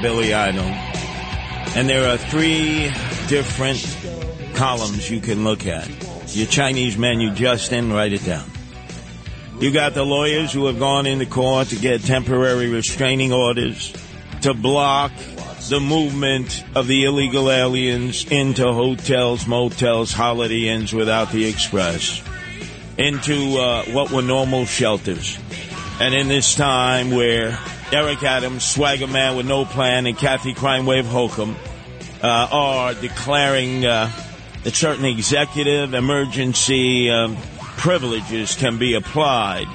Billy Idol. And there are three different columns you can look at. Your Chinese menu, Justin, write it down. You got the lawyers who have gone into court to get temporary restraining orders to block the movement of the illegal aliens into hotels, motels, holiday inns without the express, into uh, what were normal shelters. And in this time where Eric Adams, swagger man with no plan, and Kathy Crime Wave Hochul uh, are declaring uh, that certain executive emergency um, privileges can be applied.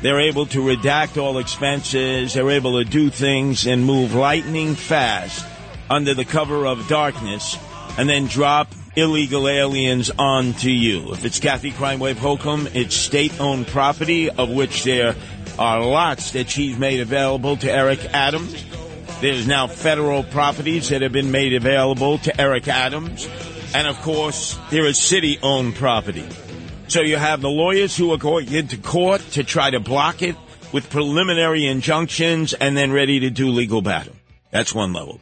They're able to redact all expenses. They're able to do things and move lightning fast under the cover of darkness and then drop illegal aliens onto you. If it's Kathy Crime Wave Hochul, it's state owned property of which there are lots that she's made available to Eric Adams. There's now federal properties that have been made available to Eric Adams. And of course, there is city owned property. So you have the lawyers who are going into court to try to block it with preliminary injunctions and then ready to do legal battle. That's one level.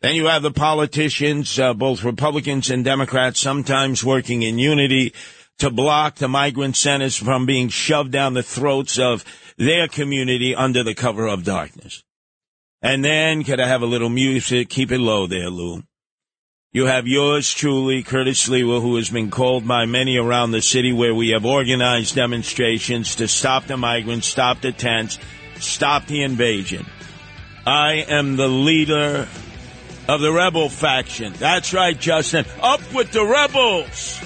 Then you have the politicians, uh, both Republicans and Democrats, sometimes working in unity to block the migrant centers from being shoved down the throats of their community under the cover of darkness. And then, could I have a little music? Keep it low there, Lou. You have yours truly, Curtis Sliwa, who has been called by many around the city where we have organized demonstrations to stop the migrants, stop the tents, stop the invasion. I am the leader of the rebel faction. That's right, Justin. Up with the rebels!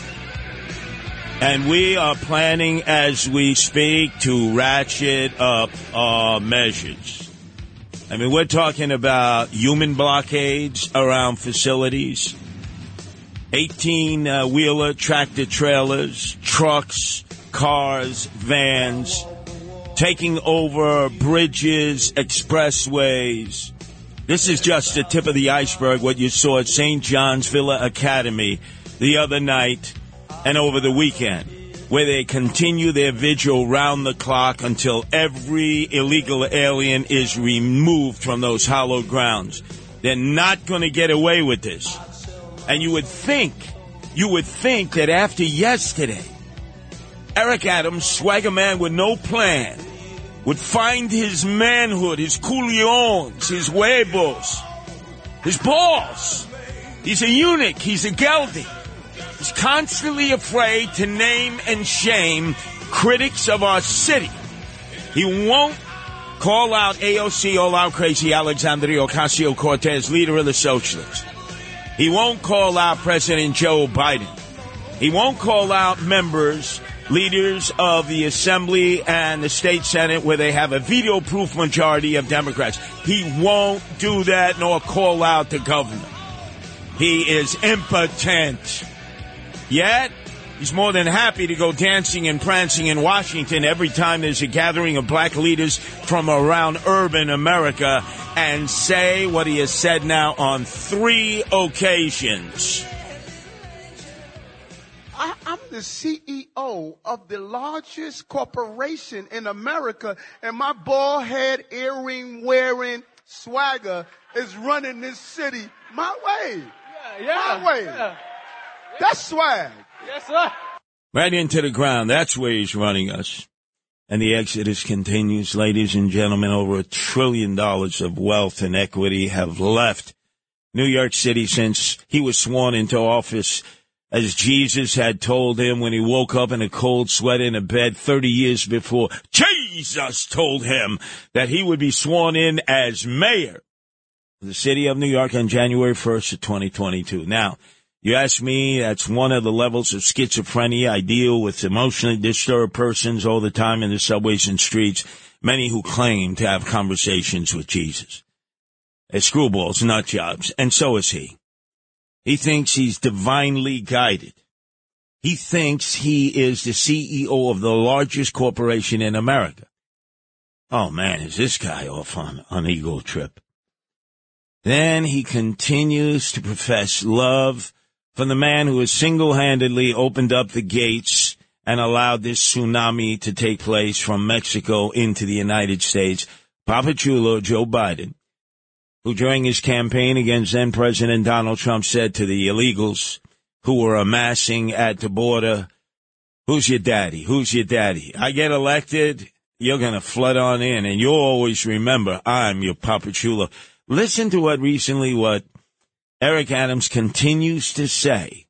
And we are planning as we speak to ratchet up our measures. I mean, we're talking about human blockades around facilities, 18 uh, wheeler tractor trailers, trucks, cars, vans, taking over bridges, expressways. This is just the tip of the iceberg, what you saw at St. John's Villa Academy the other night and over the weekend, where they continue their vigil round the clock until every illegal alien is removed from those hallowed grounds. They're not going to get away with this. And you would think, you would think that after yesterday, Eric Adams, swagger man with no plan, would find his manhood, his culions, his huevos, his balls. He's a eunuch. He's a gelding. Constantly afraid to name and shame critics of our city. He won't call out AOC, all out crazy Alexandria Ocasio Cortez, leader of the socialists. He won't call out President Joe Biden. He won't call out members, leaders of the Assembly and the State Senate where they have a veto proof majority of Democrats. He won't do that nor call out the governor. He is impotent. Yet, he's more than happy to go dancing and prancing in Washington every time there's a gathering of black leaders from around urban America and say what he has said now on three occasions. I, I'm the CEO of the largest corporation in America, and my bald head, earring wearing swagger is running this city my way. Yeah, my way. yeah. That's swag. Yes, sir. Right into the ground. That's where he's running us. And the exodus continues. Ladies and gentlemen, over a trillion dollars of wealth and equity have left New York City since he was sworn into office as Jesus had told him when he woke up in a cold sweat in a bed 30 years before. Jesus told him that he would be sworn in as mayor of the city of New York on January 1st of 2022. Now, you ask me, that's one of the levels of schizophrenia. I deal with emotionally disturbed persons all the time in the subways and streets, many who claim to have conversations with Jesus. As screwballs, nut jobs, and so is he. He thinks he's divinely guided. He thinks he is the CEO of the largest corporation in America. Oh man, is this guy off on an ego trip? Then he continues to profess love from the man who has single-handedly opened up the gates and allowed this tsunami to take place from Mexico into the United States, Papa Chulo Joe Biden, who during his campaign against then President Donald Trump said to the illegals who were amassing at the border, who's your daddy? Who's your daddy? I get elected, you're going to flood on in and you'll always remember I'm your Papa Chulo. Listen to what recently what Eric Adams continues to say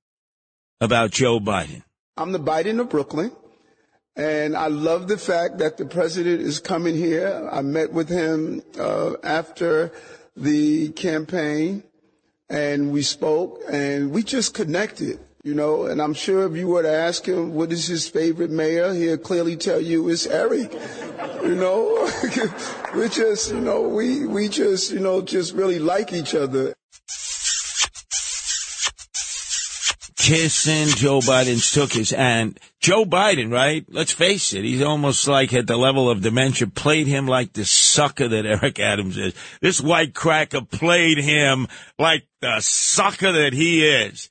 about Joe Biden. I'm the Biden of Brooklyn. And I love the fact that the president is coming here. I met with him uh, after the campaign and we spoke and we just connected, you know, and I'm sure if you were to ask him what is his favorite mayor, he'll clearly tell you it's Eric. You know, we just, you know, we, we just, you know, just really like each other. Kissing Joe Biden's took his and Joe Biden, right? Let's face it, he's almost like at the level of dementia, played him like the sucker that Eric Adams is. This white cracker played him like the sucker that he is.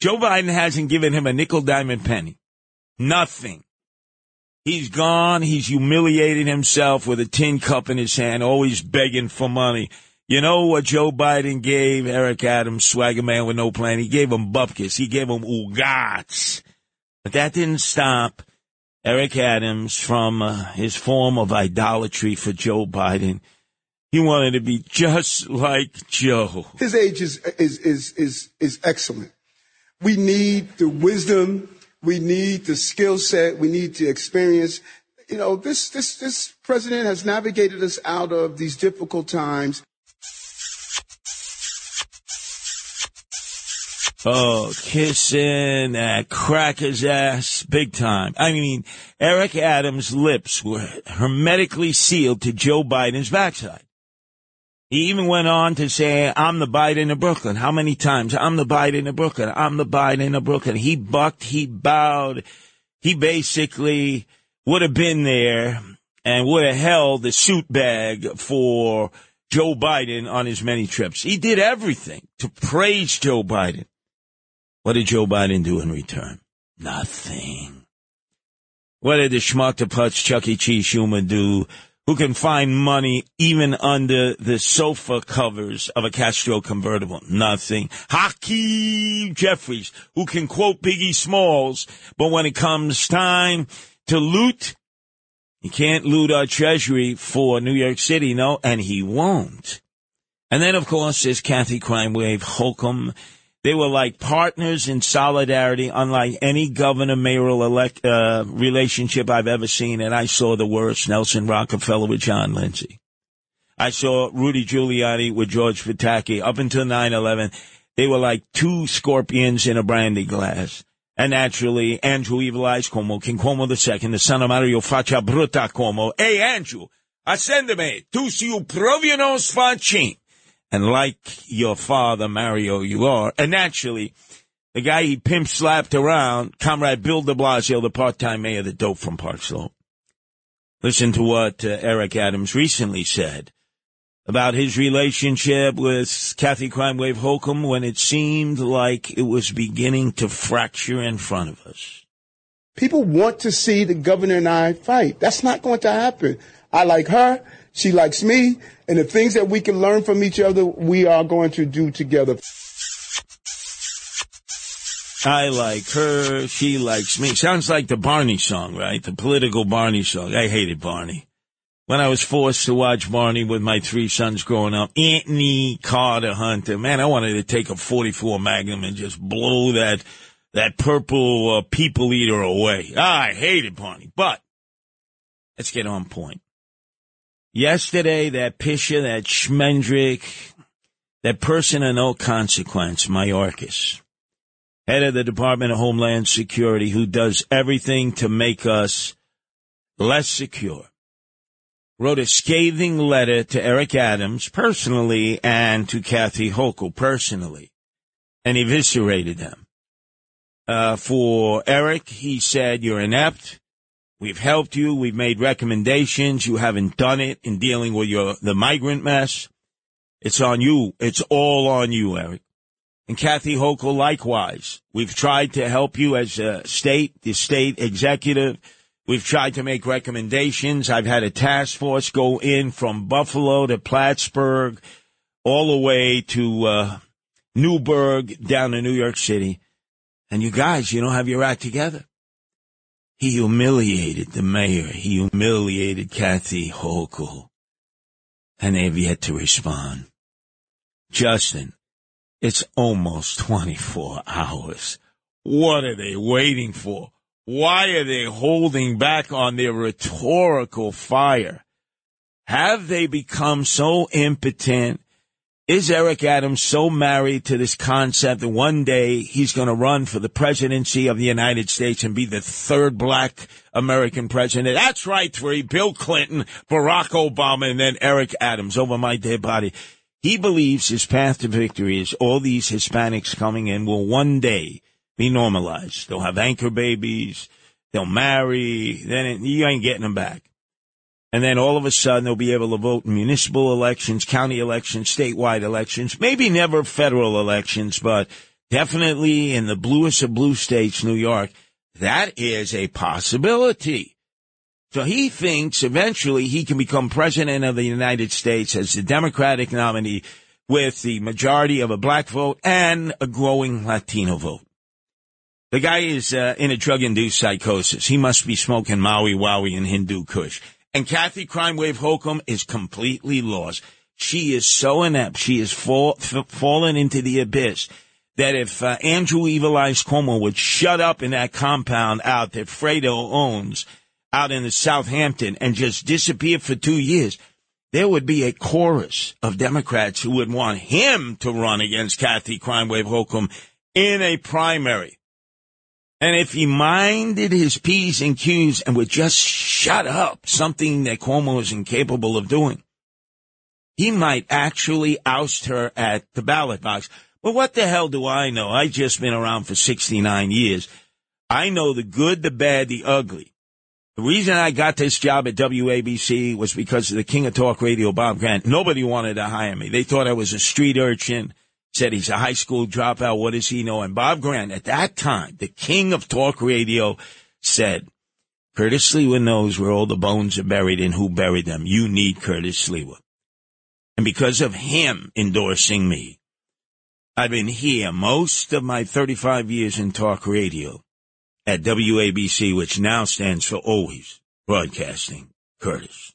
Joe Biden hasn't given him a nickel dime, diamond penny. Nothing. He's gone. He's humiliated himself with a tin cup in his hand, always begging for money. You know what Joe Biden gave Eric Adams, swagger man with no plan? He gave him bupkis. He gave him ugats. But that didn't stop Eric Adams from uh, his form of idolatry for Joe Biden. He wanted to be just like Joe. His age is, is, is, is, is excellent. We need the wisdom. We need the skill set. We need the experience. You know, this, this, this president has navigated us out of these difficult times. Oh, kissing that cracker's ass big time. I mean, Eric Adams' lips were hermetically sealed to Joe Biden's backside. He even went on to say, I'm the Biden of Brooklyn. How many times? I'm the Biden of Brooklyn. I'm the Biden of Brooklyn. He bucked, he bowed. He basically would have been there and would have held the suit bag for Joe Biden on his many trips. He did everything to praise Joe Biden. What did Joe Biden do in return? Nothing. What did the schmuck to putz Chuck E. Cheese Schumer do who can find money even under the sofa covers of a Castro convertible? Nothing. Hakeem Jeffries, who can quote Biggie Smalls, but when it comes time to loot, he can't loot our treasury for New York City, no, and he won't. And then, of course, there's Kathy Crime Wave Hochul They were like partners in solidarity, unlike any governor mayoral elect, uh, relationship I've ever seen. And I saw the worst Nelson Rockefeller with John Lindsay. I saw Rudy Giuliani with George Pataki up until 9-11. They were like two scorpions in a brandy glass. And naturally, Andrew Evil Eyes Cuomo, King Cuomo II, the son of Mario Faccia Brutta Cuomo. Hey, Andrew, ascendeme, tu si provino sfaccin and like your father, Mario, you are. And naturally, the guy he pimp slapped around, Comrade Bill de Blasio, the part-time mayor, the dope from Park Slope. Listen to what uh, Eric Adams recently said about his relationship with Kathy Crime Wave Hochul when it seemed like it was beginning to fracture in front of us. People want to see the governor and I fight. That's not going to happen. I like her. She likes me. And the things that we can learn from each other, we are going to do together. I like her. She likes me. Sounds like the Barney song, right? The political Barney song. I hated Barney. When I was forced to watch Barney with my three sons growing up, Anthony Carter Hunter, man, I wanted to take a 44 Magnum and just blow that, that purple uh, people eater away. I hated Barney. But let's get on point. Yesterday, that Pisher, that Schmendrick, that person of no consequence, Mayorkas, head of the Department of Homeland Security, who does everything to make us less secure, wrote a scathing letter to Eric Adams personally and to Kathy Hochul personally, and eviscerated them. Uh, for Eric, he said, you're inept. We've helped you. We've made recommendations. You haven't done it in dealing with your, the migrant mess. It's on you. It's all on you, Eric. And Kathy Hochul, likewise. We've tried to help you as a state, the state executive. We've tried to make recommendations. I've had a task force go in from Buffalo to Plattsburgh, all the way to uh, Newburgh, down to New York City. And you guys, you don't have your act together. He humiliated the mayor. He humiliated Kathy Hochul. And they've yet to respond. Justin, it's almost 24 hours. What are they waiting for? Why are they holding back on their rhetorical fire? Have they become so impotent is Eric Adams so married to this concept that one day he's going to run for the presidency of the United States and be the third black American president? That's right, three. Bill Clinton, Barack Obama, and then Eric Adams over my dead body. He believes his path to victory is all these Hispanics coming in will one day be normalized. They'll have anchor babies. They'll marry. Then you ain't getting them back. And then all of a sudden they'll be able to vote in municipal elections, county elections, statewide elections, maybe never federal elections, but definitely in the bluest of blue states, New York. That is a possibility. So he thinks eventually he can become president of the United States as the Democratic nominee with the majority of a black vote and a growing Latino vote. The guy is uh, in a drug-induced psychosis. He must be smoking Maui Wowie and Hindu Kush. And Kathy Crime Wave Hochul is completely lost. She is so inept. She has fall, f- fallen into the abyss that if uh, Andrew Evil Eyes Cuomo would shut up in that compound out that Fredo owns out in the Southampton and just disappear for two years, there would be a chorus of Democrats who would want him to run against Kathy Crime Wave Hochul in a primary. And if he minded his P's and Q's and would just shut up, something that Cuomo is incapable of doing, he might actually oust her at the ballot box. But what the hell do I know? I've just been around for 69 years. I know the good, the bad, the ugly. The reason I got this job at WABC was because of the king of talk radio, Bob Grant. Nobody wanted to hire me. They thought I was a street urchin said he's a high school dropout. What does he know? And Bob Grant, at that time, the king of talk radio, said, Curtis Sliwa knows where all the bones are buried and who buried them. You need Curtis Sliwa. And because of him endorsing me, I've been here most of my 35 years in talk radio at WABC, which now stands for Always Broadcasting Curtis.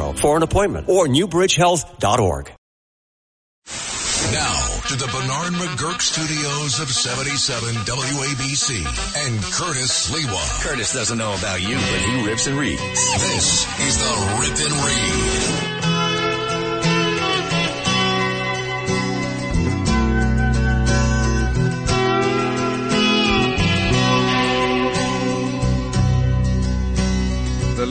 for an appointment or newbridgehealth.org. Now to the Bernard McGuirk studios of 77 WABC and Curtis Sliwa. Curtis doesn't know about you, but he rips and reads. This is the Rip and Read.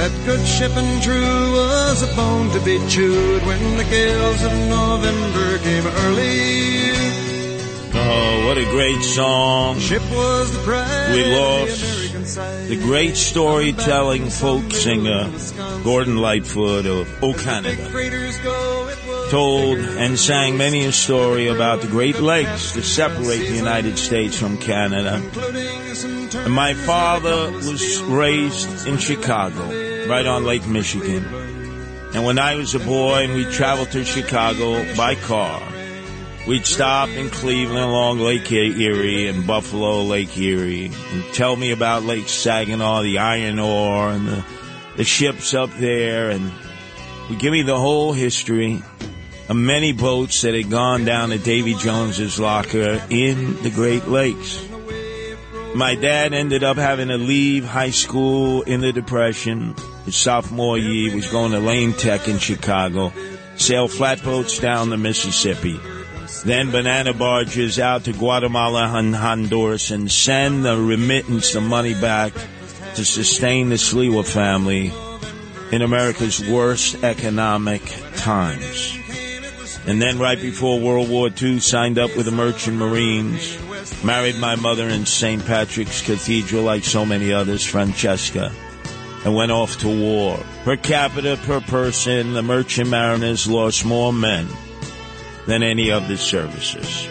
That good ship and true was a bone to be chewed when the gales of November came early. Oh, what a great song. Ship was the pride We lost the great storytelling folk singer Gordon Lightfoot of O Canada. Freighters go, it was Told and sang many a story about the Great Lakes that separate the United States from Canada. And my father was raised in Chicago, right on Lake Michigan. And when I was a boy and we traveled to Chicago by car, we'd stop in Cleveland along Lake Erie and Buffalo Lake Erie and tell me about Lake Saginaw, the iron ore and the, the ships up there and would give me the whole history of many boats that had gone down to Davy Jones's locker in the Great Lakes. My dad ended up having to leave high school in the Depression. His sophomore year he was going to Lane Tech in Chicago, sail flatboats down the Mississippi, then banana barges out to Guatemala and Honduras and send the remittance, the money back to sustain the Sliwa family in America's worst economic times. And then right before World War II, signed up with the Merchant Marines, married my mother in St. Patrick's Cathedral like so many others, Francesca, and went off to war. Per capita, per person, the Merchant Mariners lost more men than any of the services.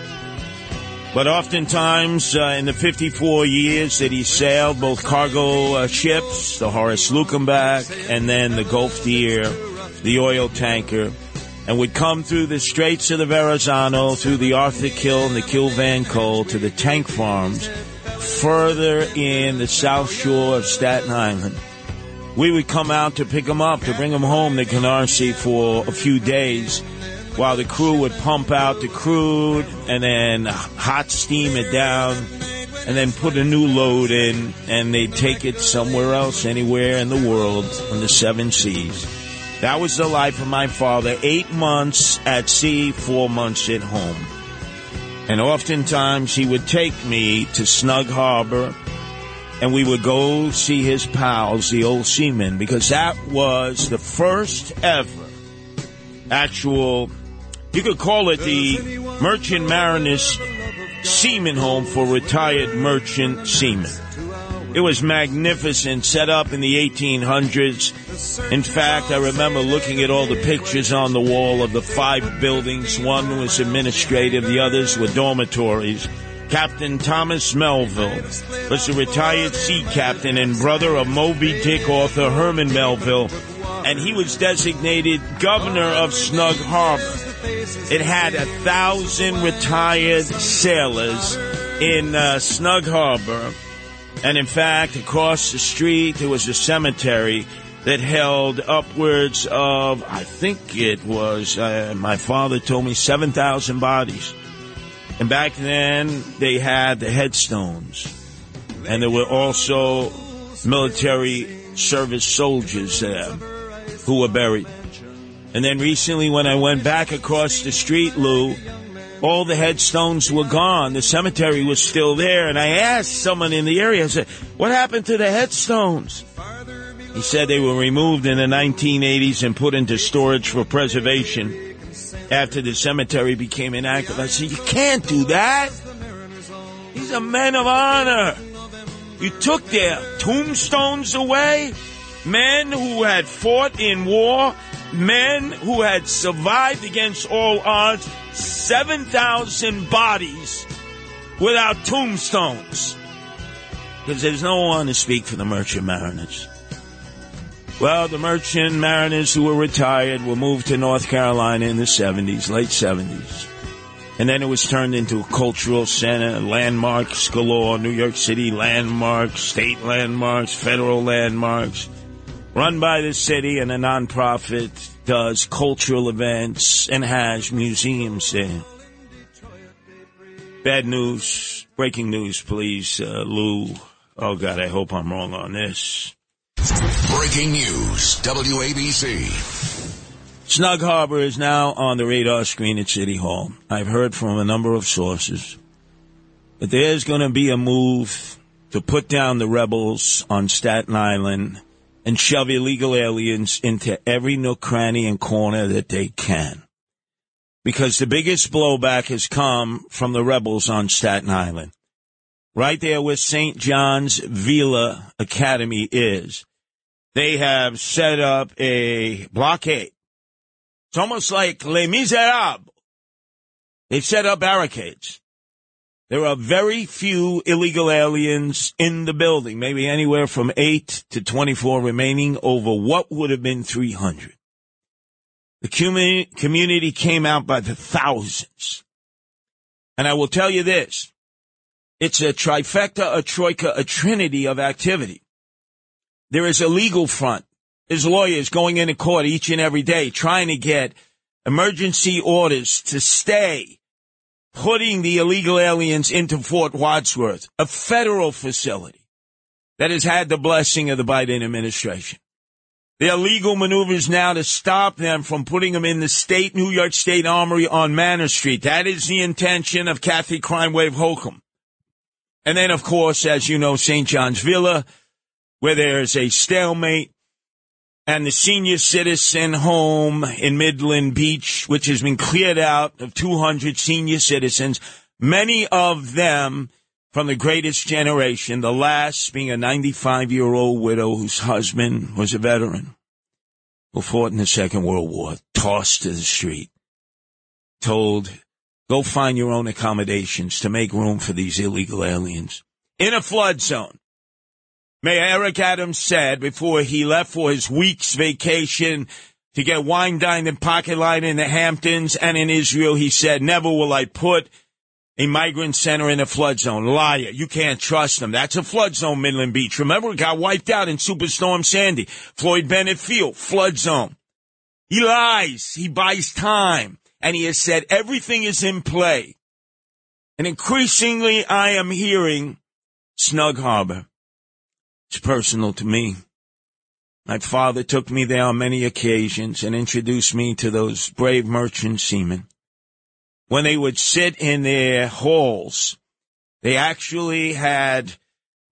But oftentimes, uh, in the 54 years that he sailed both cargo uh, ships, the Horace Luckenbach, and then the Gulf Deer, the oil tanker, and would come through the Straits of the Verrazano, through the Arthur Kill and the Kill Van Kull to the tank farms, further in the South Shore of Staten Island. We would come out to pick them up, to bring them home to Canarsie for a few days while the crew would pump out the crude and then hot steam it down and then put a new load in and they'd take it somewhere else, anywhere in the world on the seven seas. That was the life of my father. Eight months at sea, four months at home. And oftentimes he would take me to Snug Harbor and we would go see his pals, the old seamen, because that was the first ever actual, you could call it the Merchant Mariners Seaman Home for retired merchant seamen. It was magnificent, set up in the 1800s. In fact, I remember looking at all the pictures on the wall of the five buildings. One was administrative, the others were dormitories. Captain Thomas Melville was a retired sea captain and brother of Moby Dick author Herman Melville, and he was designated governor of Snug Harbor. It had a thousand retired sailors in uh, Snug Harbor. And in fact, across the street, there was a cemetery that held upwards of, I think it was, uh, my father told me, 7,000 bodies. And back then, they had the headstones. And there were also military service soldiers there who were buried. And then recently, when I went back across the street, Lou, all the headstones were gone. The cemetery was still there. And I asked someone in the area, I said, What happened to the headstones? He said they were removed in the 1980s and put into storage for preservation after the cemetery became inactive. I said, You can't do that. He's a man of honor. You took their tombstones away. Men who had fought in war, men who had survived against all odds, 7,000 bodies without tombstones. Because there's no one to speak for the merchant mariners. Well, the merchant mariners who were retired were moved to North Carolina in the 70s, late 70s. And then it was turned into a cultural center, landmarks galore, New York City landmarks, state landmarks, federal landmarks, run by the city and a nonprofit does cultural events and has museums there. Bad news, breaking news, please, uh, Lou. Oh God, I hope I'm wrong on this. Breaking news, WABC. Snug Harbor is now on the radar screen at City Hall. I've heard from a number of sources that there's going to be a move to put down the rebels on Staten Island and shove illegal aliens into every nook, cranny, and corner that they can. Because the biggest blowback has come from the rebels on Staten Island. Right there where St. John's Villa Academy is. They have set up a blockade. It's almost like Les Miserables. They've set up barricades. There are very few illegal aliens in the building, maybe anywhere from 8 to 24 remaining over what would have been 300. The commu- community came out by the thousands. And I will tell you this. It's a trifecta, a troika, a trinity of activity. There is a legal front. There's lawyers going into court each and every day trying to get emergency orders to stay putting the illegal aliens into Fort Wadsworth, a federal facility that has had the blessing of the Biden administration. There are legal maneuvers now to stop them from putting them in the state, New York State Armory on Manor Street. That is the intention of Kathy Crime Wave Hochul. And then, of course, as you know, St. John's Villa, where there's a stalemate and the senior citizen home in Midland Beach, which has been cleared out of 200 senior citizens, many of them from the greatest generation, the last being a 95 year old widow whose husband was a veteran who fought in the Second World War, tossed to the street, told, go find your own accommodations to make room for these illegal aliens in a flood zone. Mayor Eric Adams said before he left for his week's vacation to get wine dined and pocket line in the Hamptons and in Israel, he said, never will I put a migrant center in a flood zone. Liar. You can't trust them. That's a flood zone, Midland Beach. Remember, it got wiped out in Superstorm Sandy. Floyd Bennett Field, flood zone. He lies. He buys time. And he has said everything is in play. And increasingly, I am hearing Snug Harbor. It's personal to me. My father took me there on many occasions and introduced me to those brave merchant seamen. When they would sit in their halls, they actually had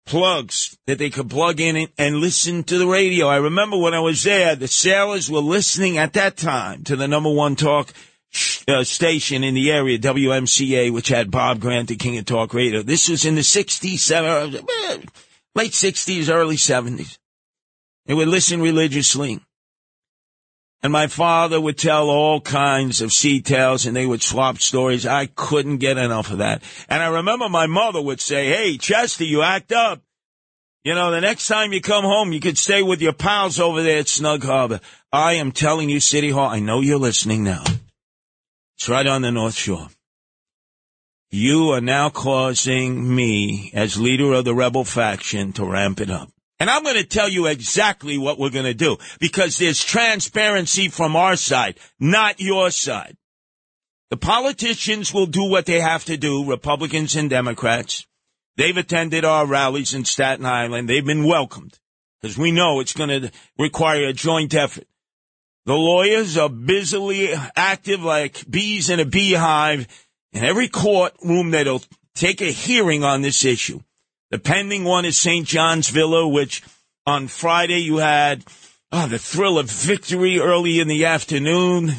plugs that they could plug in and listen to the radio. I remember when I was there, the sailors were listening at that time to the number one talk uh, station in the area, WMCA, which had Bob Grant, the King of Talk Radio. This was in the 60s, late 60s, early 70s. They would listen religiously. And my father would tell all kinds of sea tales and they would swap stories. I couldn't get enough of that. And I remember my mother would say, Hey, Chester, you act up. You know, the next time you come home, you could stay with your pals over there at Snug Harbor. I am telling you, City Hall, I know you're listening now. It's right on the North Shore. You are now causing me, as leader of the rebel faction, to ramp it up. And I'm going to tell you exactly what we're going to do because there's transparency from our side, not your side. The politicians will do what they have to do, Republicans and Democrats. They've attended our rallies in Staten Island. They've been welcomed because we know it's going to require a joint effort. The lawyers are busily active like bees in a beehive in every courtroom that'll take a hearing on this issue. The pending one is St. John's Villa, which on Friday you had oh, the thrill of victory early in the afternoon.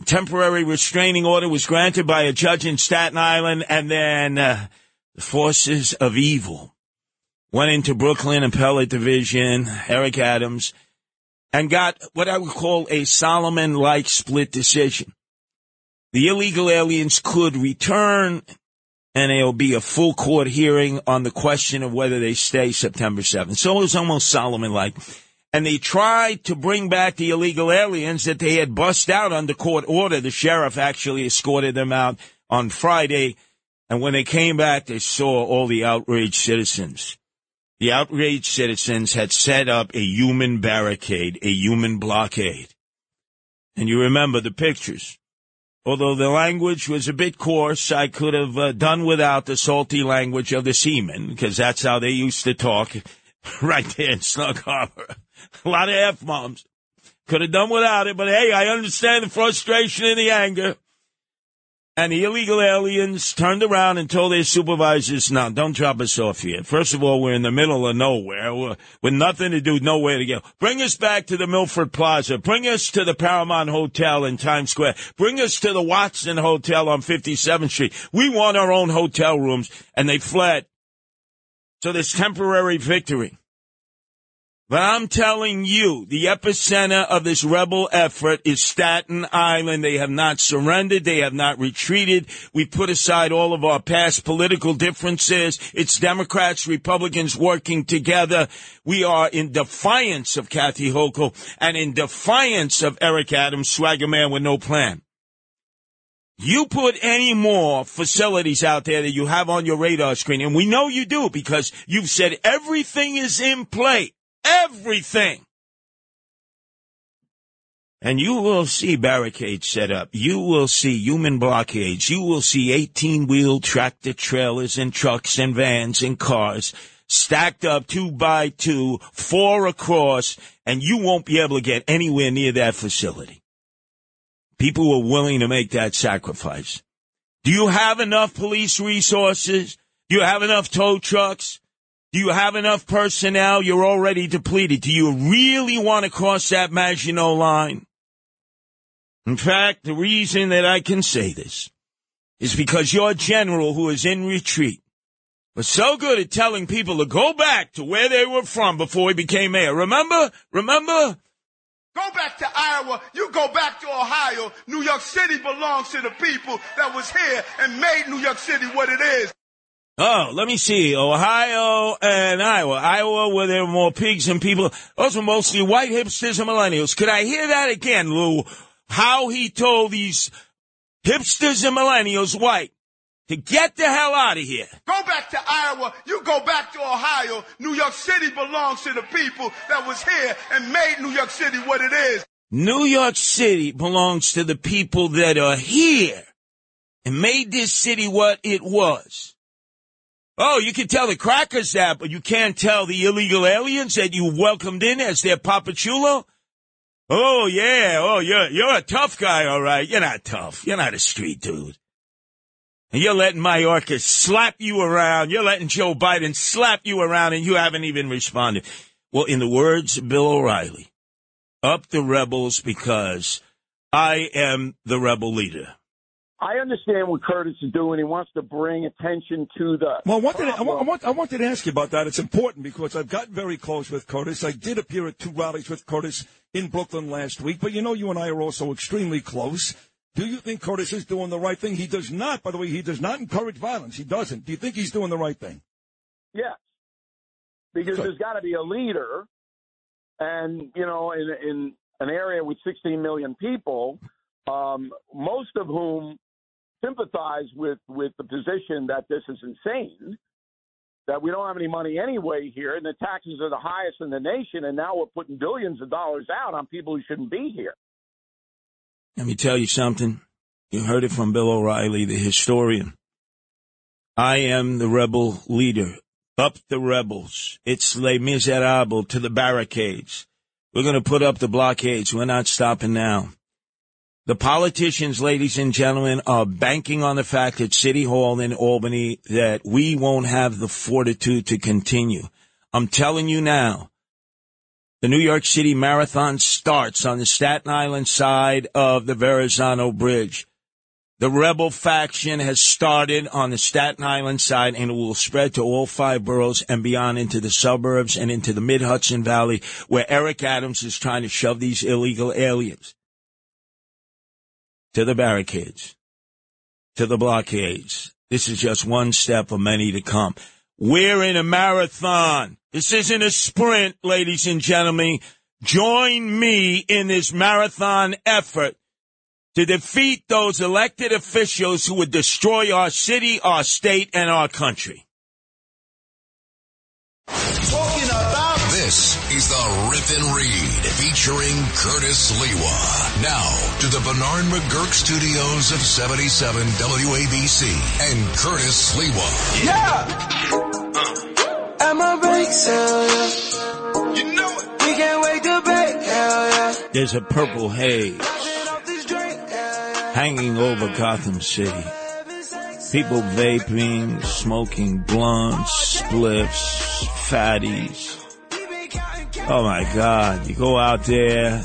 A temporary restraining order was granted by a judge in Staten Island, and then uh, the forces of evil went into Brooklyn Appellate Division, Eric Adams, and got what I would call a Solomon like split decision. The illegal aliens could return and there'll be a full court hearing on the question of whether they stay September 7th. So it was almost Solomon like. And they tried to bring back the illegal aliens that they had bust out under court order. The sheriff actually escorted them out on Friday. And when they came back, they saw all the outraged citizens. The outraged citizens had set up a human barricade, a human blockade. And you remember the pictures. Although the language was a bit coarse, I could have uh, done without the salty language of the seamen, because that's how they used to talk right there in Snug Harbor. a lot of F-bombs. Could have done without it, but hey, I understand the frustration and the anger. And the illegal aliens turned around and told their supervisors, now don't drop us off here. First of all, we're in the middle of nowhere We're, with nothing to do, nowhere to go. Bring us back to the Milford Plaza. Bring us to the Paramount Hotel in Times Square. Bring us to the Watson Hotel on 57th Street. We want our own hotel rooms. And they fled. So this temporary victory. But I'm telling you, the epicenter of this rebel effort is Staten Island. They have not surrendered. They have not retreated. We put aside all of our past political differences. It's Democrats, Republicans working together. We are in defiance of Kathy Hochul and in defiance of Eric Adams, swagger man with no plan. You put any more facilities out there that you have on your radar screen, and we know you do because you've said everything is in play everything. And you will see barricades set up. You will see human blockades. You will see 18 wheel tractor trailers and trucks and vans and cars stacked up two by two, four across, and you won't be able to get anywhere near that facility. People were willing to make that sacrifice. Do you have enough police resources? Do you have enough tow trucks? Do you have enough personnel? You're already depleted. Do you really want to cross that Maginot line? In fact, the reason that I can say this is because your general who is in retreat was so good at telling people to go back to where they were from before he became mayor. Remember? Remember? Go back to Iowa. You go back to Ohio. New York City belongs to the people that was here and made New York City what it is. Oh, let me see. Ohio and Iowa. Iowa, where there were more pigs than people. Those were mostly white hipsters and millennials. Could I hear that again, Lou? How he told these hipsters and millennials white to get the hell out of here. Go back to Iowa. You go back to Ohio. New York City belongs to the people that was here and made New York City what it is. New York City belongs to the people that are here and made this city what it was. Oh, you can tell the crackers that, but you can't tell the illegal aliens that you welcomed in as their papachulo? Oh, yeah. Oh, you're, you're a tough guy, all right. You're not tough. You're not a street dude. And you're letting Mayorkas slap you around. You're letting Joe Biden slap you around and you haven't even responded. Well, in the words of Bill O'Reilly, up the rebels because I am the rebel leader. I understand what Curtis is doing. He wants to bring attention to the. Well, I wanted, to, I, want, I wanted to ask you about that. It's important because I've gotten very close with Curtis. I did appear at two rallies with Curtis in Brooklyn last week, but you know, you and I are also extremely close. Do you think Curtis is doing the right thing? He does not, by the way, he does not encourage violence. He doesn't. Do you think he's doing the right thing? Yes. Because there's got to be a leader. And, you know, in, in an area with 16 million people, um, most of whom sympathize with with the position that this is insane, that we don't have any money anyway here, and the taxes are the highest in the nation, and now we're putting billions of dollars out on people who shouldn't be here. Let me tell you something. You heard it from Bill O'Reilly, the historian. I am the rebel leader. Up the rebels. It's Les Miserables to the barricades. We're going to put up the blockades. We're not stopping now. The politicians, ladies and gentlemen, are banking on the fact at City Hall in Albany that we won't have the fortitude to continue. I'm telling you now, the New York City Marathon starts on the Staten Island side of the Verrazano Bridge. The rebel faction has started on the Staten Island side and it will spread to all five boroughs and beyond into the suburbs and into the mid Hudson Valley where Eric Adams is trying to shove these illegal aliens to the barricades, to the blockades. This is just one step of many to come. We're in a marathon. This isn't a sprint, ladies and gentlemen. Join me in this marathon effort to defeat those elected officials who would destroy our city, our state, and our country. Talking about this is the Rip and Read featuring Curtis Sliwa. Now to the Bernard McGuirk studios of 77 WABC and Curtis Sliwa. Yeah! At my brakes, hell yeah. You know it. We can't wait to break, hell yeah. There's a purple haze hanging over Gotham City. People vaping, smoking blunts, spliffs, fatties. Oh my God. You go out there,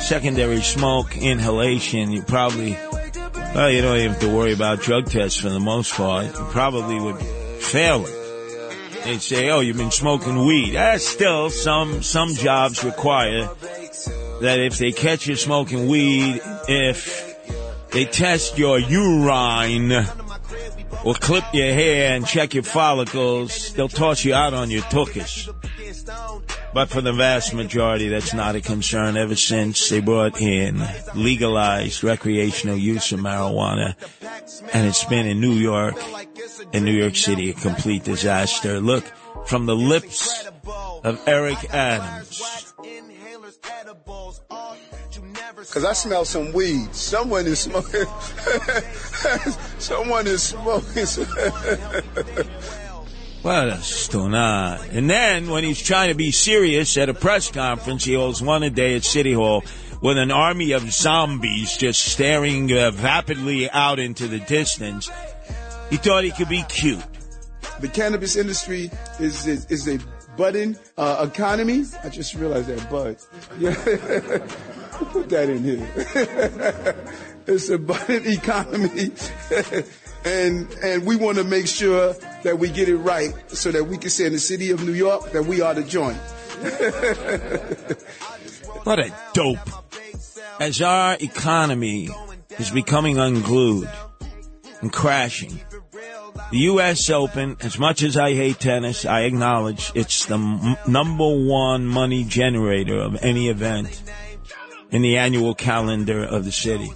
secondary smoke, inhalation, you probably, well, you don't even have to worry about drug tests for the most part. You probably would fail it. They'd say, oh, you've been smoking weed. Ah, still, some, some jobs require that if they catch you smoking weed, if they test your urine or clip your hair and check your follicles, they'll toss you out on your tuchus. But for the vast majority, that's not a concern ever since they brought in legalized recreational use of marijuana. And it's been in New York in New York City a complete disaster. Look, from the lips of Eric Adams. Cause I smell some weed. Someone is smoking. Someone is smoking. What a stunner. And then when he's trying to be serious at a press conference, he holds one a day at City Hall with an army of zombies just staring uh, vapidly out into the distance. He thought he could be cute. The cannabis industry is is, is a budding uh, economy. I just realized that bud. Yeah. Put that in here. it's a budding economy. and and we want to make sure that we get it right so that we can say in the city of New York that we are the joint. what a dope. As our economy is becoming unglued and crashing, the U.S. Open, as much as I hate tennis, I acknowledge it's the m- number one money generator of any event in the annual calendar of the city.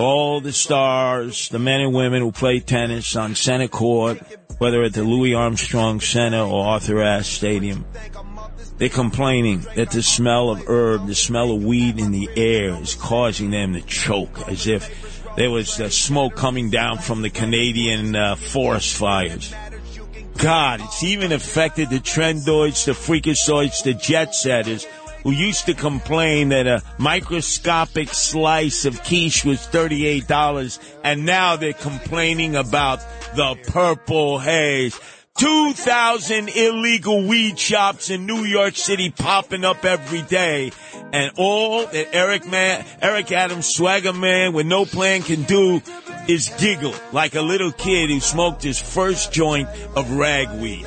All the stars, the men and women who play tennis on center court, whether at the Louis Armstrong Center or Arthur Ashe Stadium, they're complaining that the smell of herb, the smell of weed in the air is causing them to choke as if there was uh, smoke coming down from the Canadian uh, forest fires. God, it's even affected the trendoids, the freakazoids, the jet setters who used to complain that a microscopic slice of quiche was $38 and now they're complaining about the purple haze. 2,000 illegal weed shops in New York City popping up every day. And all that Eric man, Eric Adams swagger man with no plan can do is giggle like a little kid who smoked his first joint of ragweed.